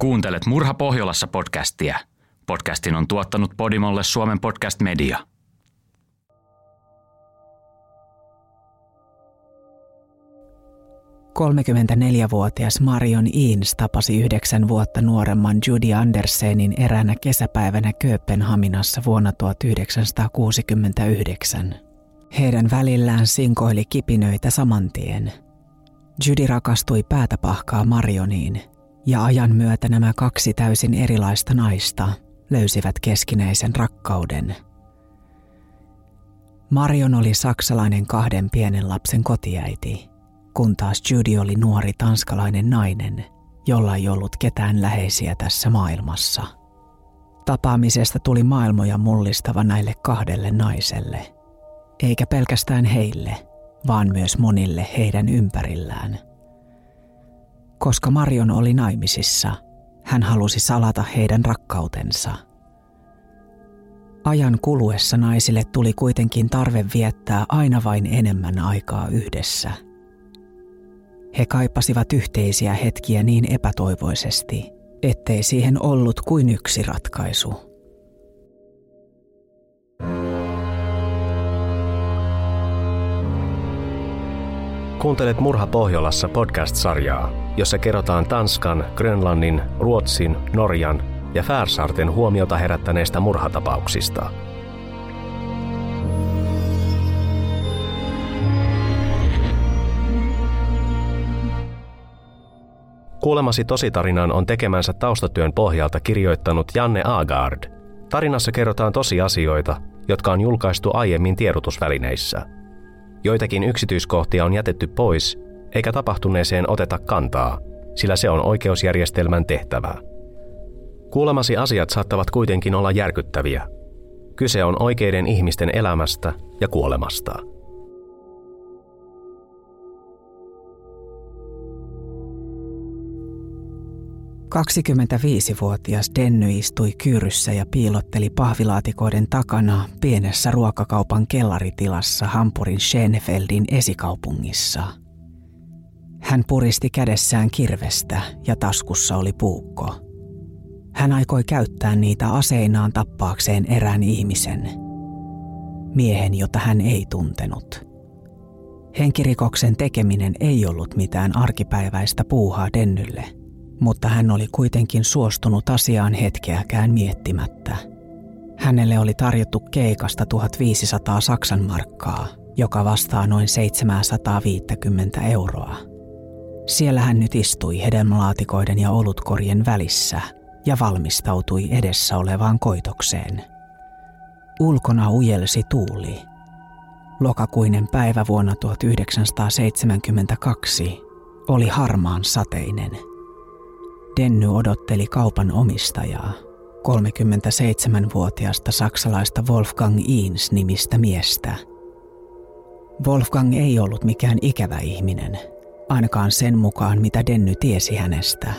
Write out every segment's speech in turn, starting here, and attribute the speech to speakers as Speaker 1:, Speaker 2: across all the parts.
Speaker 1: Kuuntelet Murha Pohjolassa podcastia. Podcastin on tuottanut Podimolle Suomen podcast media.
Speaker 2: Kolmekymmentäneljävuotias Marion Eanes tapasi yhdeksän vuotta nuoremman Judy Andersenin eräänä kesäpäivänä Kööpenhaminassa vuonna 1969. Heidän välillään sinkoili kipinöitä samantien. Judy rakastui päätäpahkaa Marioniin, ja ajan myötä nämä kaksi täysin erilaista naista löysivät keskinäisen rakkauden. Marion oli saksalainen kahden pienen lapsen kotiäiti, kun taas Judy oli nuori tanskalainen nainen, jolla ei ollut ketään läheisiä tässä maailmassa. Tapaamisesta tuli maailmoja mullistava näille kahdelle naiselle, eikä pelkästään heille, vaan myös monille heidän ympärillään – koska Marion oli naimisissa, hän halusi salata heidän rakkautensa. Ajan kuluessa naisille tuli kuitenkin tarve viettää aina vain enemmän aikaa yhdessä. He kaipasivat yhteisiä hetkiä niin epätoivoisesti, ettei siihen ollut kuin yksi ratkaisu –
Speaker 3: Kuuntelet Murha Pohjolassa podcast-sarjaa, jossa kerrotaan Tanskan, Grönlannin, Ruotsin, Norjan ja Färsaarten huomiota herättäneistä murhatapauksista. Kuulemasi tositarinan on tekemänsä taustatyön pohjalta kirjoittanut Janne Agard. Tarinassa kerrotaan tosiasioita, jotka on julkaistu aiemmin tiedotusvälineissä – Joitakin yksityiskohtia on jätetty pois, eikä tapahtuneeseen oteta kantaa, sillä se on oikeusjärjestelmän tehtävä. Kuulemasi asiat saattavat kuitenkin olla järkyttäviä. Kyse on oikeiden ihmisten elämästä ja kuolemasta.
Speaker 2: 25-vuotias Denny istui kyyryssä ja piilotteli pahvilaatikoiden takana pienessä ruokakaupan kellaritilassa Hampurin Schönefeldin esikaupungissa. Hän puristi kädessään kirvestä ja taskussa oli puukko. Hän aikoi käyttää niitä aseinaan tappaakseen erään ihmisen. Miehen, jota hän ei tuntenut. Henkirikoksen tekeminen ei ollut mitään arkipäiväistä puuhaa Dennylle – mutta hän oli kuitenkin suostunut asiaan hetkeäkään miettimättä. Hänelle oli tarjottu keikasta 1500 Saksan markkaa, joka vastaa noin 750 euroa. Siellä hän nyt istui hedelmälaatikoiden ja olutkorien välissä ja valmistautui edessä olevaan koitokseen. Ulkona ujelsi tuuli. Lokakuinen päivä vuonna 1972 oli harmaan sateinen – Denny odotteli kaupan omistajaa, 37-vuotiasta saksalaista Wolfgang Eanes nimistä miestä. Wolfgang ei ollut mikään ikävä ihminen, ainakaan sen mukaan mitä Denny tiesi hänestä,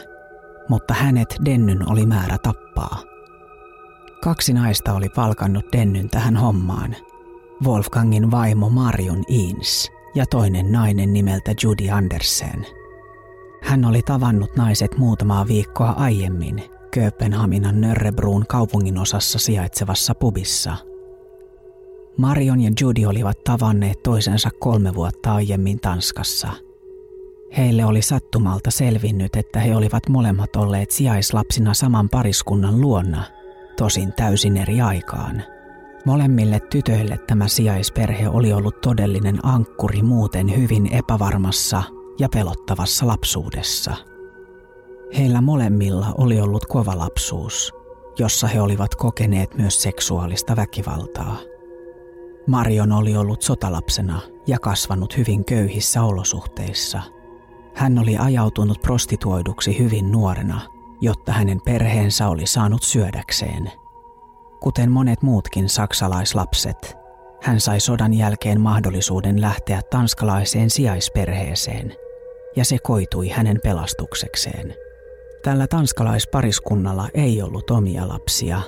Speaker 2: mutta hänet Dennyn oli määrä tappaa. Kaksi naista oli palkannut Dennyn tähän hommaan. Wolfgangin vaimo Marion Eanes ja toinen nainen nimeltä Judy Andersen – hän oli tavannut naiset muutamaa viikkoa aiemmin Kööpenhaminan Nörrebruun kaupungin osassa sijaitsevassa pubissa. Marion ja Judy olivat tavanneet toisensa kolme vuotta aiemmin Tanskassa. Heille oli sattumalta selvinnyt, että he olivat molemmat olleet sijaislapsina saman pariskunnan luonna, tosin täysin eri aikaan. Molemmille tytöille tämä sijaisperhe oli ollut todellinen ankkuri muuten hyvin epävarmassa ja pelottavassa lapsuudessa. Heillä molemmilla oli ollut kova lapsuus, jossa he olivat kokeneet myös seksuaalista väkivaltaa. Marion oli ollut sotalapsena ja kasvanut hyvin köyhissä olosuhteissa. Hän oli ajautunut prostituoiduksi hyvin nuorena, jotta hänen perheensä oli saanut syödäkseen. Kuten monet muutkin saksalaislapset, hän sai sodan jälkeen mahdollisuuden lähteä tanskalaiseen sijaisperheeseen, ja se koitui hänen pelastuksekseen. Tällä tanskalaispariskunnalla ei ollut omia lapsia,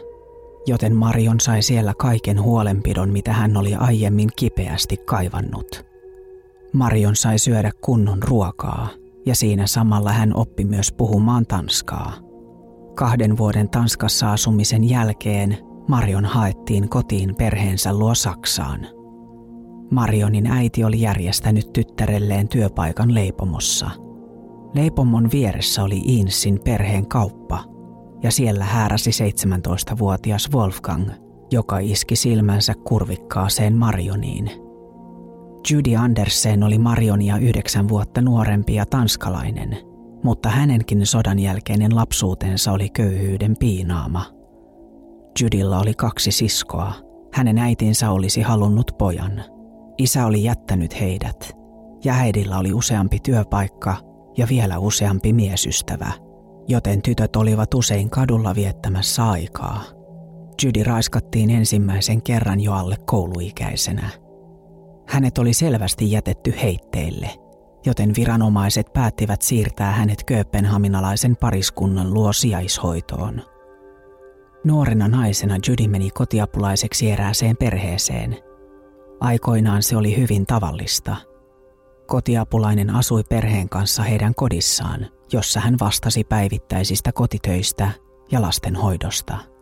Speaker 2: joten Marion sai siellä kaiken huolenpidon, mitä hän oli aiemmin kipeästi kaivannut. Marion sai syödä kunnon ruokaa, ja siinä samalla hän oppi myös puhumaan tanskaa. Kahden vuoden Tanskassa asumisen jälkeen Marion haettiin kotiin perheensä luo Saksaan. Marionin äiti oli järjestänyt tyttärelleen työpaikan leipomossa. Leipomon vieressä oli Insin perheen kauppa, ja siellä hääräsi 17-vuotias Wolfgang, joka iski silmänsä kurvikkaaseen Marioniin. Judy Andersen oli Marionia yhdeksän vuotta nuorempi ja tanskalainen, mutta hänenkin sodan jälkeinen lapsuutensa oli köyhyyden piinaama. Judilla oli kaksi siskoa. Hänen äitinsä olisi halunnut pojan. Isä oli jättänyt heidät, ja äidillä oli useampi työpaikka ja vielä useampi miesystävä, joten tytöt olivat usein kadulla viettämässä aikaa – Judy raiskattiin ensimmäisen kerran jo alle kouluikäisenä. Hänet oli selvästi jätetty heitteille, joten viranomaiset päättivät siirtää hänet kööpenhaminalaisen pariskunnan luo sijaishoitoon. Nuorena naisena Judy meni kotiapulaiseksi erääseen perheeseen. Aikoinaan se oli hyvin tavallista. Kotiapulainen asui perheen kanssa heidän kodissaan, jossa hän vastasi päivittäisistä kotitöistä ja lastenhoidosta –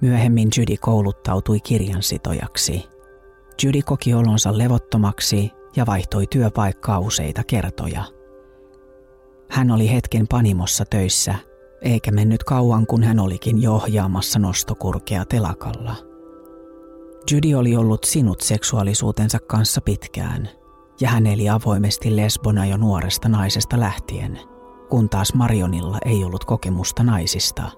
Speaker 2: Myöhemmin Judy kouluttautui kirjansitojaksi. Judy koki olonsa levottomaksi ja vaihtoi työpaikkaa useita kertoja. Hän oli hetken panimossa töissä, eikä mennyt kauan kun hän olikin jo ohjaamassa nostokurkea telakalla. Judy oli ollut sinut seksuaalisuutensa kanssa pitkään, ja hän eli avoimesti lesbona jo nuoresta naisesta lähtien, kun taas Marionilla ei ollut kokemusta naisista –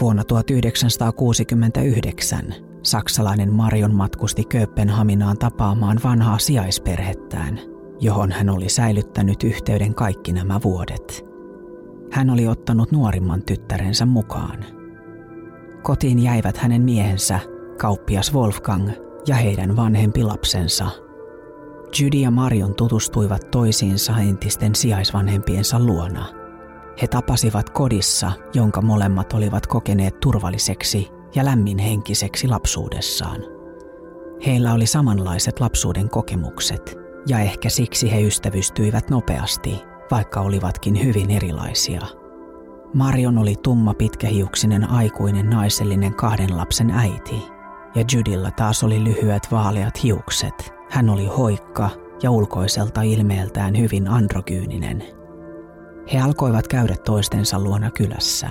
Speaker 2: Vuonna 1969 saksalainen Marion matkusti Kööpenhaminaan tapaamaan vanhaa sijaisperhettään, johon hän oli säilyttänyt yhteyden kaikki nämä vuodet. Hän oli ottanut nuorimman tyttärensä mukaan. Kotiin jäivät hänen miehensä, kauppias Wolfgang ja heidän vanhempi lapsensa. Judy ja Marion tutustuivat toisiinsa entisten sijaisvanhempiensa luona – he tapasivat kodissa, jonka molemmat olivat kokeneet turvalliseksi ja lämminhenkiseksi lapsuudessaan. Heillä oli samanlaiset lapsuuden kokemukset, ja ehkä siksi he ystävystyivät nopeasti, vaikka olivatkin hyvin erilaisia. Marion oli tumma pitkähiuksinen aikuinen naisellinen kahden lapsen äiti, ja Judilla taas oli lyhyet vaaleat hiukset. Hän oli hoikka ja ulkoiselta ilmeeltään hyvin androgyyninen – he alkoivat käydä toistensa luona kylässä.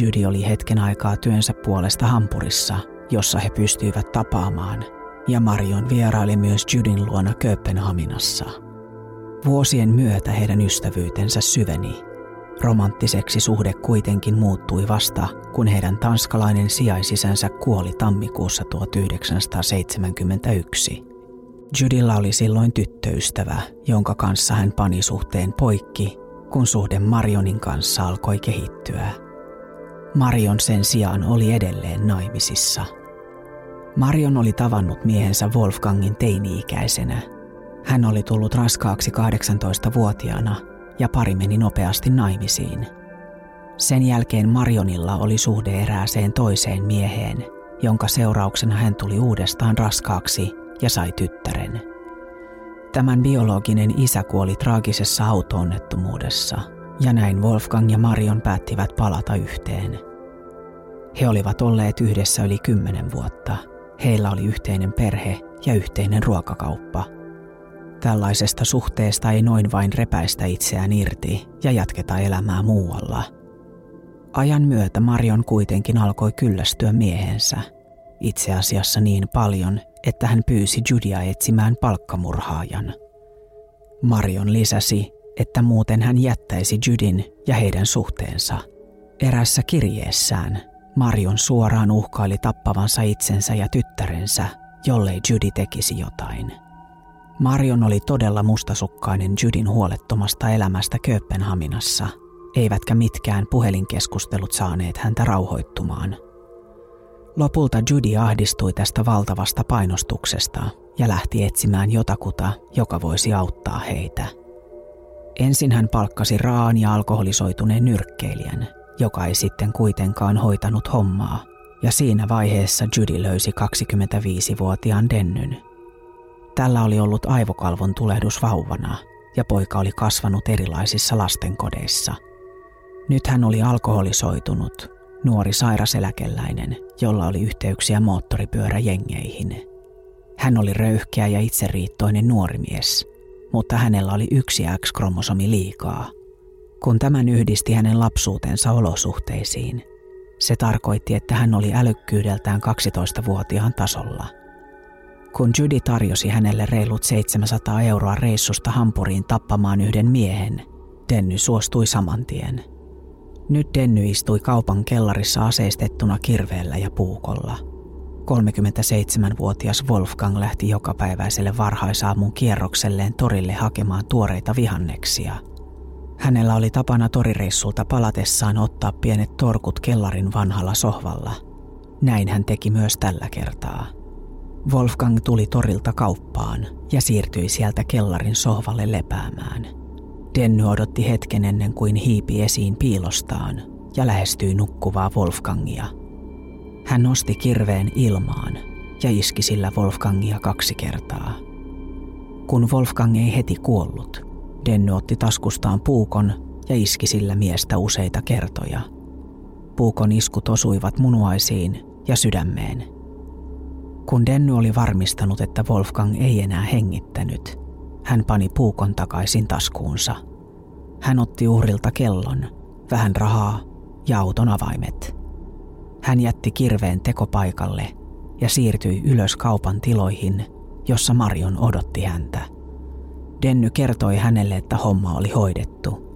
Speaker 2: Judy oli hetken aikaa työnsä puolesta Hampurissa, jossa he pystyivät tapaamaan, ja Marion vieraili myös Judin luona Kööpenhaminassa. Vuosien myötä heidän ystävyytensä syveni. Romanttiseksi suhde kuitenkin muuttui vasta, kun heidän tanskalainen sijaisisänsä kuoli tammikuussa 1971. Judilla oli silloin tyttöystävä, jonka kanssa hän pani suhteen poikki kun suhde Marionin kanssa alkoi kehittyä. Marion sen sijaan oli edelleen naimisissa. Marion oli tavannut miehensä Wolfgangin teini-ikäisenä. Hän oli tullut raskaaksi 18-vuotiaana ja pari meni nopeasti naimisiin. Sen jälkeen Marionilla oli suhde erääseen toiseen mieheen, jonka seurauksena hän tuli uudestaan raskaaksi ja sai tyttären – Tämän biologinen isä kuoli traagisessa autoonnettomuudessa, ja näin Wolfgang ja Marion päättivät palata yhteen. He olivat olleet yhdessä yli kymmenen vuotta. Heillä oli yhteinen perhe ja yhteinen ruokakauppa. Tällaisesta suhteesta ei noin vain repäistä itseään irti ja jatketa elämää muualla. Ajan myötä Marion kuitenkin alkoi kyllästyä miehensä. Itse asiassa niin paljon, että hän pyysi Judia etsimään palkkamurhaajan. Marion lisäsi, että muuten hän jättäisi Judin ja heidän suhteensa. Erässä kirjeessään Marion suoraan uhkaili tappavansa itsensä ja tyttärensä, jollei Judy tekisi jotain. Marion oli todella mustasukkainen Judin huolettomasta elämästä Kööpenhaminassa, eivätkä mitkään puhelinkeskustelut saaneet häntä rauhoittumaan – Lopulta Judy ahdistui tästä valtavasta painostuksesta ja lähti etsimään jotakuta, joka voisi auttaa heitä. Ensin hän palkkasi raan ja alkoholisoituneen nyrkkeilijän, joka ei sitten kuitenkaan hoitanut hommaa, ja siinä vaiheessa Judy löysi 25-vuotiaan Dennyn. Tällä oli ollut aivokalvon tulehdus vauvana, ja poika oli kasvanut erilaisissa lastenkodeissa. Nyt hän oli alkoholisoitunut, nuori sairaseläkeläinen, jolla oli yhteyksiä moottoripyöräjengeihin. Hän oli röyhkeä ja itseriittoinen nuori mies, mutta hänellä oli yksi X-kromosomi liikaa. Kun tämän yhdisti hänen lapsuutensa olosuhteisiin, se tarkoitti, että hän oli älykkyydeltään 12-vuotiaan tasolla. Kun Judy tarjosi hänelle reilut 700 euroa reissusta Hampuriin tappamaan yhden miehen, Denny suostui saman tien. Nyt Denny istui kaupan kellarissa aseistettuna kirveellä ja puukolla. 37-vuotias Wolfgang lähti jokapäiväiselle varhaisaamun kierrokselleen torille hakemaan tuoreita vihanneksia – Hänellä oli tapana torireissulta palatessaan ottaa pienet torkut kellarin vanhalla sohvalla. Näin hän teki myös tällä kertaa. Wolfgang tuli torilta kauppaan ja siirtyi sieltä kellarin sohvalle lepäämään. Denny odotti hetken ennen kuin hiipi esiin piilostaan ja lähestyi nukkuvaa Wolfgangia. Hän nosti kirveen ilmaan ja iski sillä Wolfgangia kaksi kertaa. Kun Wolfgang ei heti kuollut, Denny otti taskustaan puukon ja iski sillä miestä useita kertoja. Puukon iskut osuivat munuaisiin ja sydämeen. Kun Denny oli varmistanut, että Wolfgang ei enää hengittänyt, hän pani puukon takaisin taskuunsa. Hän otti uhrilta kellon, vähän rahaa ja auton avaimet. Hän jätti kirveen tekopaikalle ja siirtyi ylös kaupan tiloihin, jossa Marion odotti häntä. Denny kertoi hänelle, että homma oli hoidettu.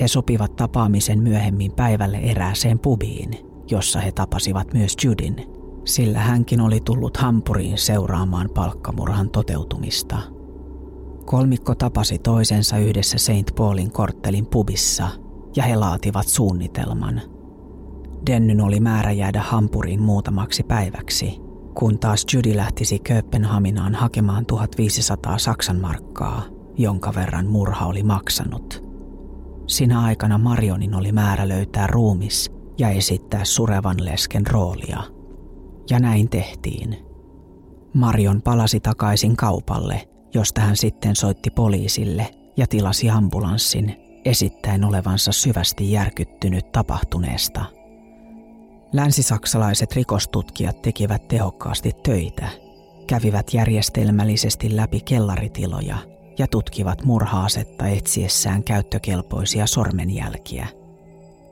Speaker 2: He sopivat tapaamisen myöhemmin päivälle erääseen pubiin, jossa he tapasivat myös Judin, sillä hänkin oli tullut Hampuriin seuraamaan palkkamurhan toteutumista. Kolmikko tapasi toisensa yhdessä St. Paulin korttelin pubissa ja he laativat suunnitelman. Dennyn oli määrä jäädä Hampuriin muutamaksi päiväksi, kun taas Judy lähtisi Kööpenhaminaan hakemaan 1500 Saksan markkaa – jonka verran murha oli maksanut. Sinä aikana Marionin oli määrä löytää ruumis ja esittää surevan lesken roolia. Ja näin tehtiin. Marion palasi takaisin kaupalle, josta hän sitten soitti poliisille ja tilasi ambulanssin esittäen olevansa syvästi järkyttynyt tapahtuneesta. Länsisaksalaiset rikostutkijat tekivät tehokkaasti töitä, kävivät järjestelmällisesti läpi kellaritiloja – ja tutkivat murhaasetta etsiessään käyttökelpoisia sormenjälkiä.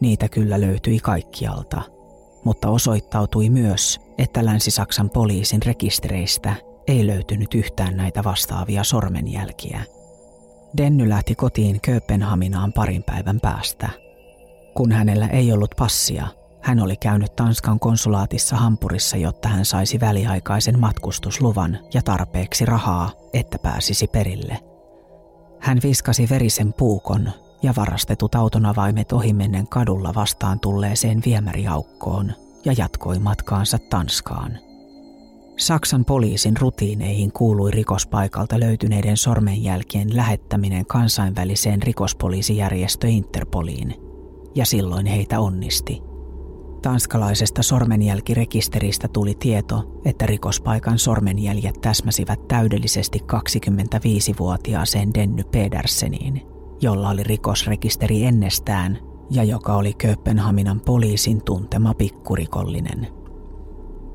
Speaker 2: Niitä kyllä löytyi kaikkialta, mutta osoittautui myös, että Länsi-Saksan poliisin rekistereistä ei löytynyt yhtään näitä vastaavia sormenjälkiä. Denny lähti kotiin Kööpenhaminaan parin päivän päästä. Kun hänellä ei ollut passia, hän oli käynyt Tanskan konsulaatissa Hampurissa, jotta hän saisi väliaikaisen matkustusluvan ja tarpeeksi rahaa, että pääsisi perille – hän viskasi verisen puukon ja varastetut autonavaimet ohimennen kadulla vastaan tulleeseen viemäriaukkoon ja jatkoi matkaansa Tanskaan. Saksan poliisin rutiineihin kuului rikospaikalta löytyneiden sormenjälkien lähettäminen kansainväliseen rikospoliisijärjestö Interpoliin, ja silloin heitä onnisti. Tanskalaisesta sormenjälkirekisteristä tuli tieto, että rikospaikan sormenjäljet täsmäsivät täydellisesti 25-vuotiaaseen Denny Pederseniin, jolla oli rikosrekisteri ennestään ja joka oli Kööpenhaminan poliisin tuntema pikkurikollinen.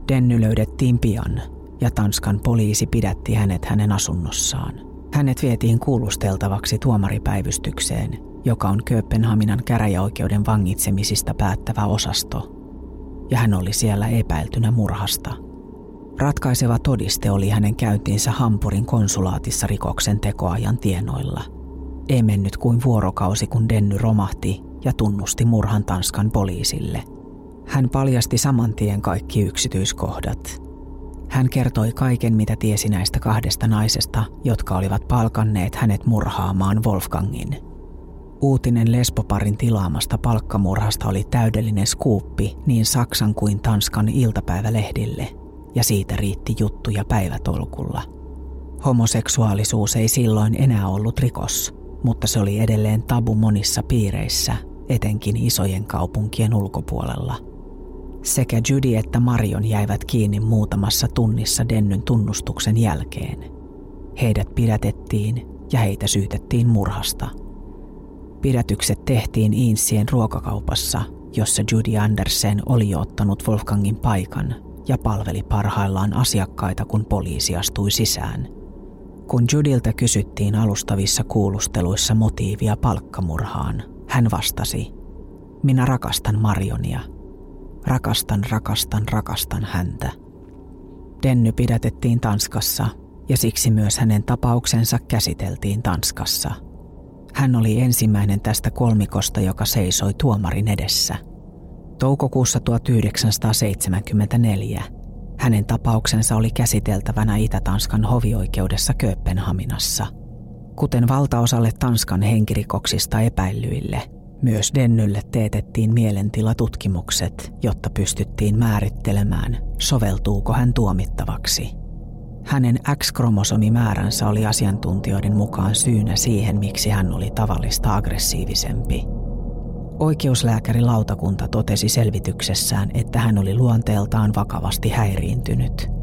Speaker 2: Denny löydettiin pian ja Tanskan poliisi pidätti hänet hänen asunnossaan. Hänet vietiin kuulusteltavaksi tuomaripäivystykseen, joka on Kööpenhaminan käräjäoikeuden vangitsemisista päättävä osasto – ja hän oli siellä epäiltynä murhasta. Ratkaiseva todiste oli hänen käyntiinsä Hampurin konsulaatissa rikoksen tekoajan tienoilla. Ei mennyt kuin vuorokausi, kun Denny romahti ja tunnusti murhan Tanskan poliisille. Hän paljasti saman tien kaikki yksityiskohdat. Hän kertoi kaiken, mitä tiesi näistä kahdesta naisesta, jotka olivat palkanneet hänet murhaamaan Wolfgangin – Uutinen lesboparin tilaamasta palkkamurhasta oli täydellinen skuuppi niin Saksan kuin Tanskan iltapäivälehdille, ja siitä riitti juttuja päivätolkulla. Homoseksuaalisuus ei silloin enää ollut rikos, mutta se oli edelleen tabu monissa piireissä, etenkin isojen kaupunkien ulkopuolella. Sekä Judy että Marion jäivät kiinni muutamassa tunnissa Dennyn tunnustuksen jälkeen. Heidät pidätettiin ja heitä syytettiin murhasta – Pidätykset tehtiin Insien ruokakaupassa, jossa Judy Andersen oli ottanut Wolfgangin paikan ja palveli parhaillaan asiakkaita, kun poliisi astui sisään. Kun Judilta kysyttiin alustavissa kuulusteluissa motiivia palkkamurhaan, hän vastasi, minä rakastan Marionia. Rakastan, rakastan, rakastan häntä. Denny pidätettiin Tanskassa ja siksi myös hänen tapauksensa käsiteltiin Tanskassa. Hän oli ensimmäinen tästä kolmikosta, joka seisoi tuomarin edessä. Toukokuussa 1974 hänen tapauksensa oli käsiteltävänä Itä-Tanskan hovioikeudessa Kööpenhaminassa. Kuten valtaosalle Tanskan henkirikoksista epäillyille, myös Dennylle teetettiin mielentilatutkimukset, jotta pystyttiin määrittelemään, soveltuuko hän tuomittavaksi. Hänen X-kromosomimääränsä oli asiantuntijoiden mukaan syynä siihen, miksi hän oli tavallista aggressiivisempi. Oikeuslääkärilautakunta totesi selvityksessään, että hän oli luonteeltaan vakavasti häiriintynyt.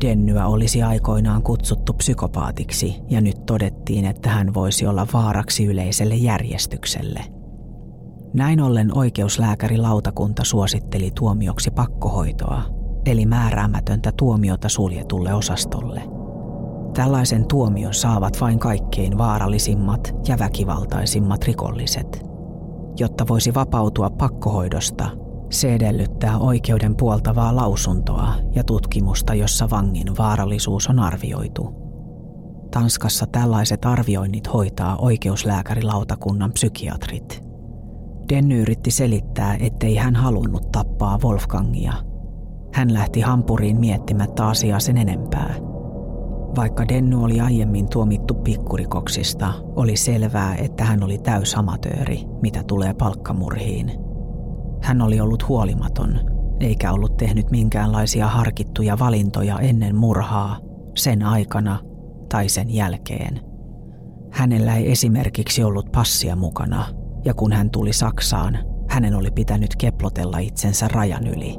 Speaker 2: Dennyä olisi aikoinaan kutsuttu psykopaatiksi ja nyt todettiin, että hän voisi olla vaaraksi yleiselle järjestykselle – näin ollen oikeuslääkärilautakunta suositteli tuomioksi pakkohoitoa, eli määräämätöntä tuomiota suljetulle osastolle. Tällaisen tuomion saavat vain kaikkein vaarallisimmat ja väkivaltaisimmat rikolliset. Jotta voisi vapautua pakkohoidosta, se edellyttää oikeuden puoltavaa lausuntoa ja tutkimusta, jossa vangin vaarallisuus on arvioitu. Tanskassa tällaiset arvioinnit hoitaa oikeuslääkärilautakunnan psykiatrit – Denny yritti selittää, ettei hän halunnut tappaa Wolfgangia. Hän lähti hampuriin miettimättä asiaa sen enempää. Vaikka Denny oli aiemmin tuomittu pikkurikoksista, oli selvää, että hän oli täysamatööri, mitä tulee palkkamurhiin. Hän oli ollut huolimaton, eikä ollut tehnyt minkäänlaisia harkittuja valintoja ennen murhaa, sen aikana tai sen jälkeen. Hänellä ei esimerkiksi ollut passia mukana – ja kun hän tuli Saksaan, hänen oli pitänyt keplotella itsensä rajan yli.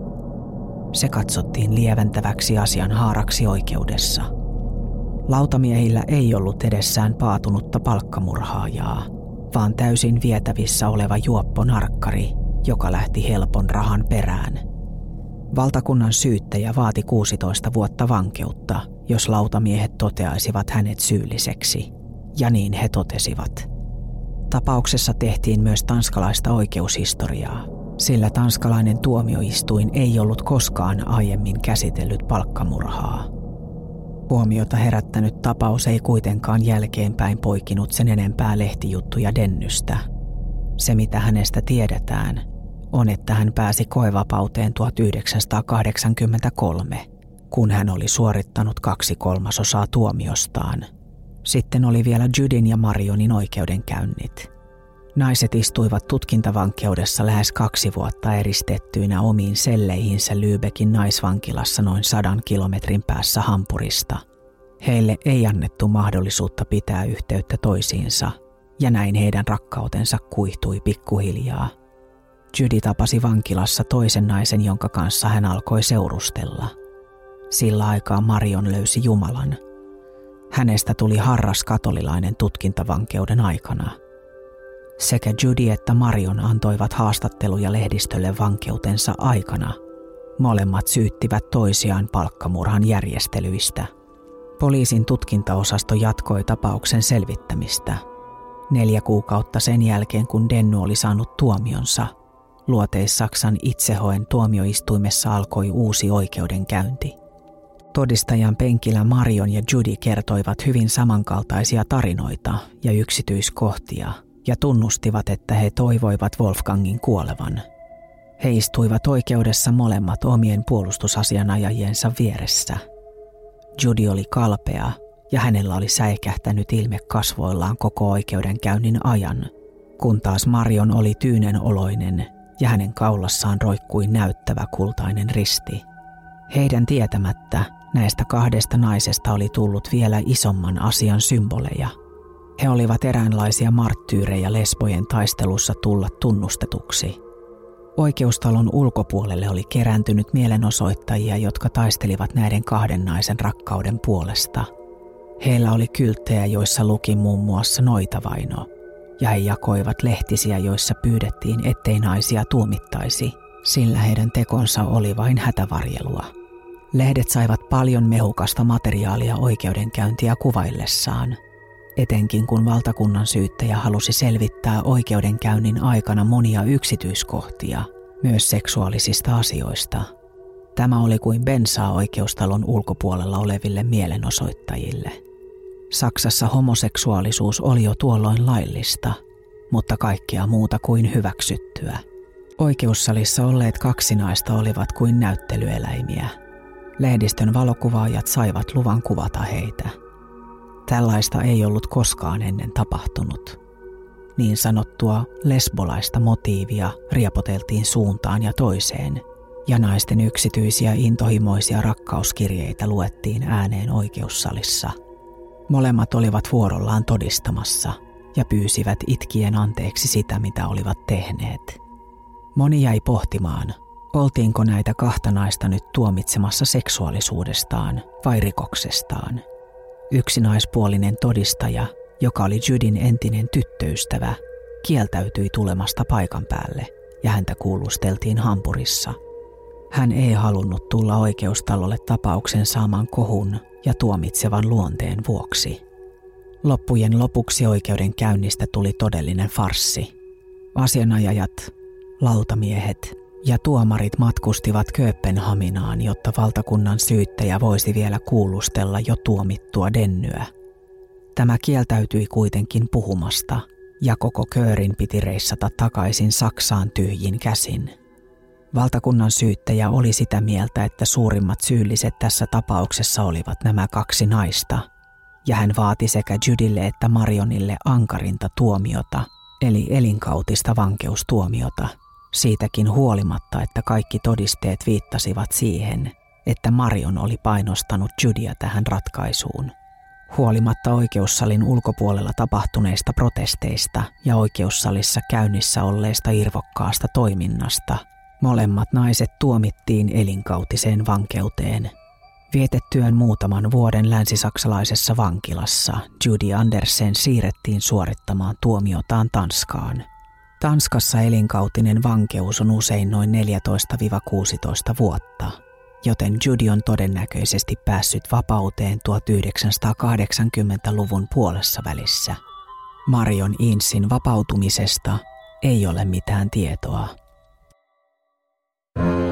Speaker 2: Se katsottiin lieventäväksi asian haaraksi oikeudessa. Lautamiehillä ei ollut edessään paatunutta palkkamurhaajaa, vaan täysin vietävissä oleva juoppo narkkari, joka lähti helpon rahan perään. Valtakunnan syyttäjä vaati 16 vuotta vankeutta, jos lautamiehet toteaisivat hänet syylliseksi. Ja niin he totesivat – Tapauksessa tehtiin myös tanskalaista oikeushistoriaa, sillä tanskalainen tuomioistuin ei ollut koskaan aiemmin käsitellyt palkkamurhaa. Huomiota herättänyt tapaus ei kuitenkaan jälkeenpäin poikinut sen enempää lehtijuttuja Dennystä. Se mitä hänestä tiedetään, on että hän pääsi koevapauteen 1983, kun hän oli suorittanut kaksi kolmasosaa tuomiostaan – sitten oli vielä Judin ja Marionin oikeudenkäynnit. Naiset istuivat tutkintavankeudessa lähes kaksi vuotta eristettyinä omiin selleihinsä Lübeckin naisvankilassa noin sadan kilometrin päässä Hampurista. Heille ei annettu mahdollisuutta pitää yhteyttä toisiinsa, ja näin heidän rakkautensa kuihtui pikkuhiljaa. Judy tapasi vankilassa toisen naisen, jonka kanssa hän alkoi seurustella. Sillä aikaa Marion löysi Jumalan – Hänestä tuli harras katolilainen tutkintavankeuden aikana. Sekä Judy että Marion antoivat haastatteluja lehdistölle vankeutensa aikana. Molemmat syyttivät toisiaan palkkamurhan järjestelyistä. Poliisin tutkintaosasto jatkoi tapauksen selvittämistä. Neljä kuukautta sen jälkeen, kun Dennu oli saanut tuomionsa, Luoteis-Saksan itsehoen tuomioistuimessa alkoi uusi oikeudenkäynti – Todistajan penkillä Marion ja Judy kertoivat hyvin samankaltaisia tarinoita ja yksityiskohtia ja tunnustivat, että he toivoivat Wolfgangin kuolevan. He istuivat oikeudessa molemmat omien puolustusasianajajiensa vieressä. Judy oli kalpea ja hänellä oli säikähtänyt ilme kasvoillaan koko oikeudenkäynnin ajan, kun taas Marion oli tyynen oloinen ja hänen kaulassaan roikkui näyttävä kultainen risti. Heidän tietämättä Näistä kahdesta naisesta oli tullut vielä isomman asian symboleja. He olivat eräänlaisia marttyyrejä lesbojen taistelussa tulla tunnustetuksi. Oikeustalon ulkopuolelle oli kerääntynyt mielenosoittajia, jotka taistelivat näiden kahden naisen rakkauden puolesta. Heillä oli kylttejä, joissa luki muun muassa noitavaino. Ja he jakoivat lehtisiä, joissa pyydettiin, ettei naisia tuomittaisi, sillä heidän tekonsa oli vain hätävarjelua. Lehdet saivat paljon mehukasta materiaalia oikeudenkäyntiä kuvaillessaan, etenkin kun valtakunnan syyttäjä halusi selvittää oikeudenkäynnin aikana monia yksityiskohtia, myös seksuaalisista asioista. Tämä oli kuin bensaa oikeustalon ulkopuolella oleville mielenosoittajille – Saksassa homoseksuaalisuus oli jo tuolloin laillista, mutta kaikkea muuta kuin hyväksyttyä. Oikeussalissa olleet kaksi naista olivat kuin näyttelyeläimiä. Lehdistön valokuvaajat saivat luvan kuvata heitä. Tällaista ei ollut koskaan ennen tapahtunut. Niin sanottua lesbolaista motiivia riepoteltiin suuntaan ja toiseen, ja naisten yksityisiä intohimoisia rakkauskirjeitä luettiin ääneen oikeussalissa – Molemmat olivat vuorollaan todistamassa ja pyysivät itkien anteeksi sitä, mitä olivat tehneet. Moni jäi pohtimaan, oltiinko näitä kahta naista nyt tuomitsemassa seksuaalisuudestaan vai rikoksestaan. Yksi naispuolinen todistaja, joka oli Judin entinen tyttöystävä, kieltäytyi tulemasta paikan päälle ja häntä kuulusteltiin Hampurissa. Hän ei halunnut tulla oikeustalolle tapauksen saaman kohun ja tuomitsevan luonteen vuoksi. Loppujen lopuksi oikeudenkäynnistä tuli todellinen farssi. Asianajajat, lautamiehet ja tuomarit matkustivat Kööpenhaminaan, jotta valtakunnan syyttäjä voisi vielä kuulustella jo tuomittua dennyä. Tämä kieltäytyi kuitenkin puhumasta, ja koko köörin piti reissata takaisin Saksaan tyhjin käsin. Valtakunnan syyttäjä oli sitä mieltä, että suurimmat syylliset tässä tapauksessa olivat nämä kaksi naista, ja hän vaati sekä Judille että Marionille ankarinta tuomiota, eli elinkautista vankeustuomiota, siitäkin huolimatta, että kaikki todisteet viittasivat siihen, että Marion oli painostanut Judia tähän ratkaisuun. Huolimatta oikeussalin ulkopuolella tapahtuneista protesteista ja oikeussalissa käynnissä olleesta irvokkaasta toiminnasta – Molemmat naiset tuomittiin elinkautiseen vankeuteen. Vietettyään muutaman vuoden länsisaksalaisessa vankilassa, Judy Andersen siirrettiin suorittamaan tuomiotaan Tanskaan. Tanskassa elinkautinen vankeus on usein noin 14-16 vuotta, joten Judy on todennäköisesti päässyt vapauteen 1980-luvun puolessa välissä. Marion Insin vapautumisesta ei ole mitään tietoa. Thank you.